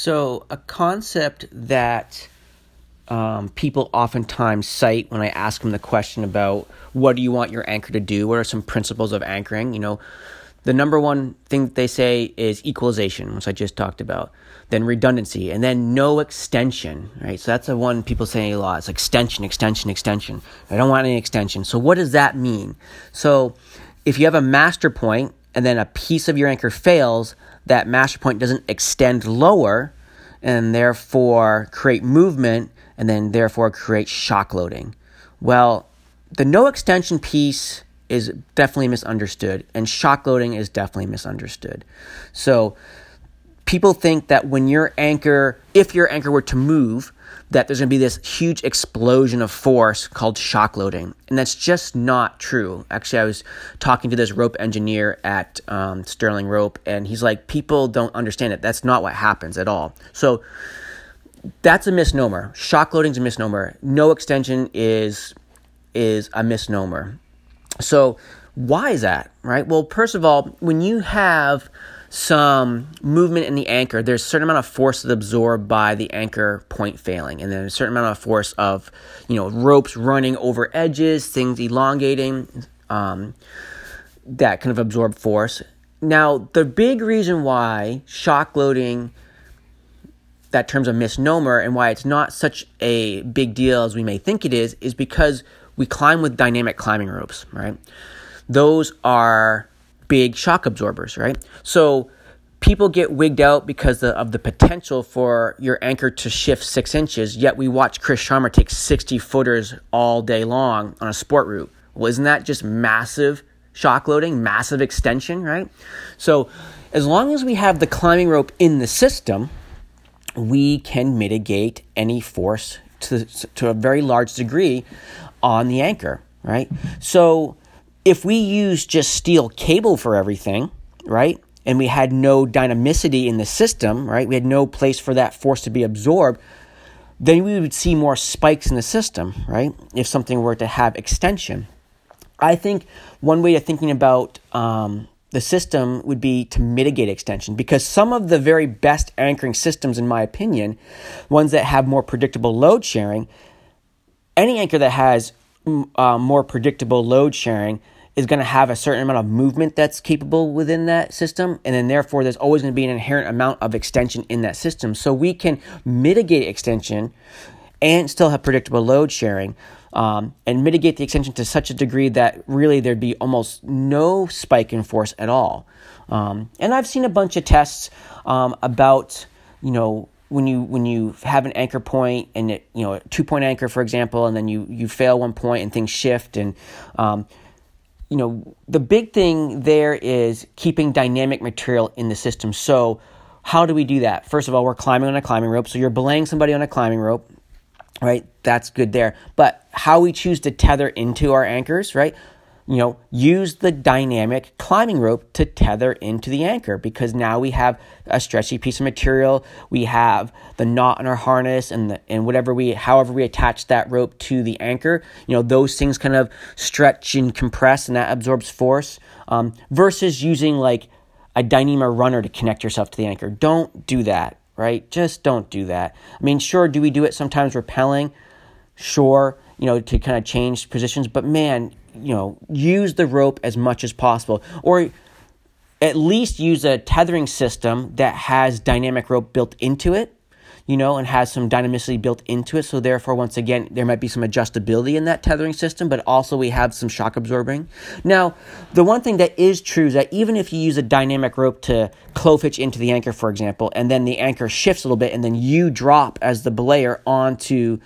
So, a concept that um, people oftentimes cite when I ask them the question about what do you want your anchor to do? What are some principles of anchoring? You know, the number one thing they say is equalization, which I just talked about, then redundancy, and then no extension, right? So that's the one people say a lot. It's extension, extension, extension. I don't want any extension. So what does that mean? So if you have a master point and then a piece of your anchor fails, that master point doesn't extend lower and therefore create movement and then therefore create shock loading. Well, the no extension piece is definitely misunderstood, and shock loading is definitely misunderstood. So, people think that when your anchor, if your anchor were to move, that there's going to be this huge explosion of force called shock loading. And that's just not true. Actually, I was talking to this rope engineer at um, Sterling Rope, and he's like, people don't understand it. That's not what happens at all. So that's a misnomer. Shock loading is a misnomer. No extension is is a misnomer. So why is that, right? Well, first of all, when you have some movement in the anchor, there's a certain amount of force that's absorbed by the anchor point failing, and then a certain amount of force of, you know, ropes running over edges, things elongating, um, that kind of absorb force. Now, the big reason why shock loading, that term's a misnomer, and why it's not such a big deal as we may think it is, is because we climb with dynamic climbing ropes, right? Those are big shock absorbers, right? So people get wigged out because of the potential for your anchor to shift six inches, yet we watch Chris Sharma take 60 footers all day long on a sport route. Well, isn't that just massive shock loading, massive extension, right? So as long as we have the climbing rope in the system, we can mitigate any force to, to a very large degree on the anchor, right? So if we use just steel cable for everything, right? And we had no dynamicity in the system, right? We had no place for that force to be absorbed, then we would see more spikes in the system, right? If something were to have extension. I think one way of thinking about um, the system would be to mitigate extension because some of the very best anchoring systems, in my opinion, ones that have more predictable load sharing, any anchor that has uh, more predictable load sharing is going to have a certain amount of movement that's capable within that system, and then therefore there's always going to be an inherent amount of extension in that system. So we can mitigate extension and still have predictable load sharing. Um, and mitigate the extension to such a degree that really there'd be almost no spike in force at all. Um, and I've seen a bunch of tests um, about, you know, when you when you have an anchor point and it, you know a two point anchor for example and then you you fail one point and things shift and um, you know the big thing there is keeping dynamic material in the system. So how do we do that? First of all we're climbing on a climbing rope. So you're belaying somebody on a climbing rope right? That's good there. But how we choose to tether into our anchors right you know, use the dynamic climbing rope to tether into the anchor because now we have a stretchy piece of material. We have the knot in our harness and the, and whatever we, however we attach that rope to the anchor. You know, those things kind of stretch and compress, and that absorbs force. Um, versus using like a Dyneema runner to connect yourself to the anchor. Don't do that, right? Just don't do that. I mean, sure, do we do it sometimes rappelling? Sure, you know, to kind of change positions, but man, you know, use the rope as much as possible, or at least use a tethering system that has dynamic rope built into it, you know, and has some dynamicity built into it. So therefore, once again, there might be some adjustability in that tethering system, but also we have some shock absorbing. Now, the one thing that is true is that even if you use a dynamic rope to clove hitch into the anchor, for example, and then the anchor shifts a little bit, and then you drop as the belayer onto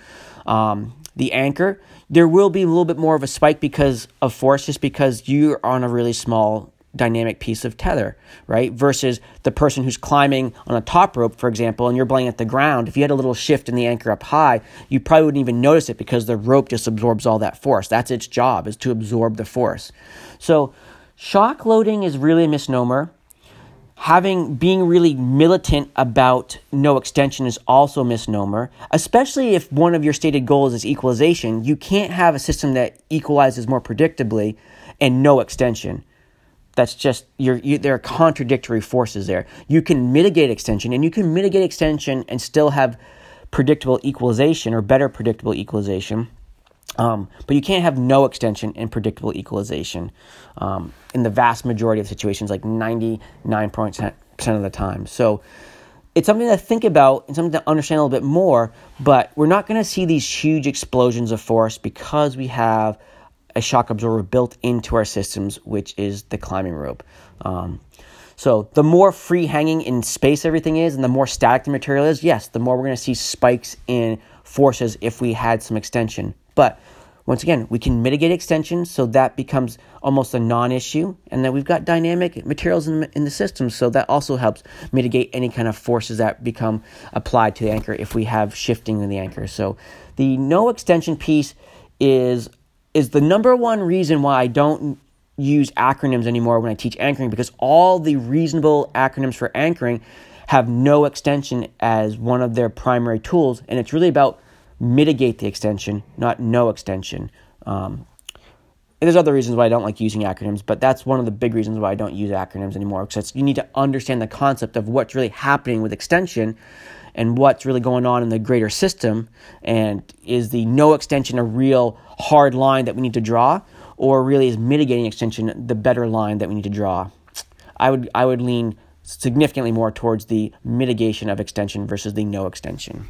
um, the anchor, there will be a little bit more of a spike because of force, just because you're on a really small dynamic piece of tether, right? Versus the person who's climbing on a top rope, for example, and you're belaying at the ground. If you had a little shift in the anchor up high, you probably wouldn't even notice it because the rope just absorbs all that force. That's its job, is to absorb the force. So shock loading is really a misnomer having being really militant about no extension is also a misnomer especially if one of your stated goals is equalization you can't have a system that equalizes more predictably and no extension that's just you're, you, there are contradictory forces there. You can mitigate extension, and you can mitigate extension and still have predictable equalization or better predictable equalization. Um, but you can't have no extension and predictable equalization um, in the vast majority of situations, like 99% of the time. So it's something to think about and something to understand a little bit more, but we're not going to see these huge explosions of force because we have a shock absorber built into our systems, which is the climbing rope. Um, so the more free hanging in space everything is, and the more static the material is, yes, the more we're going to see spikes in forces if we had some extension. But once again, we can mitigate extension, so that becomes almost a non-issue, and then we've got dynamic materials in, in the system, so that also helps mitigate any kind of forces that become applied to the anchor if we have shifting in the anchor. So the no extension piece is is the number one reason why I don't use acronyms anymore when I teach anchoring because all the reasonable acronyms for anchoring have no extension as one of their primary tools, and it's really about mitigate the extension, not no extension. Um, and there's other reasons why I don't like using acronyms, but that's one of the big reasons why I don't use acronyms anymore. Because you need to understand the concept of what's really happening with extension and what's really going on in the greater system. And is the no extension a real hard line that we need to draw, or really is mitigating extension the better line that we need to draw? I would I would lean significantly more towards the mitigation of extension versus the no extension.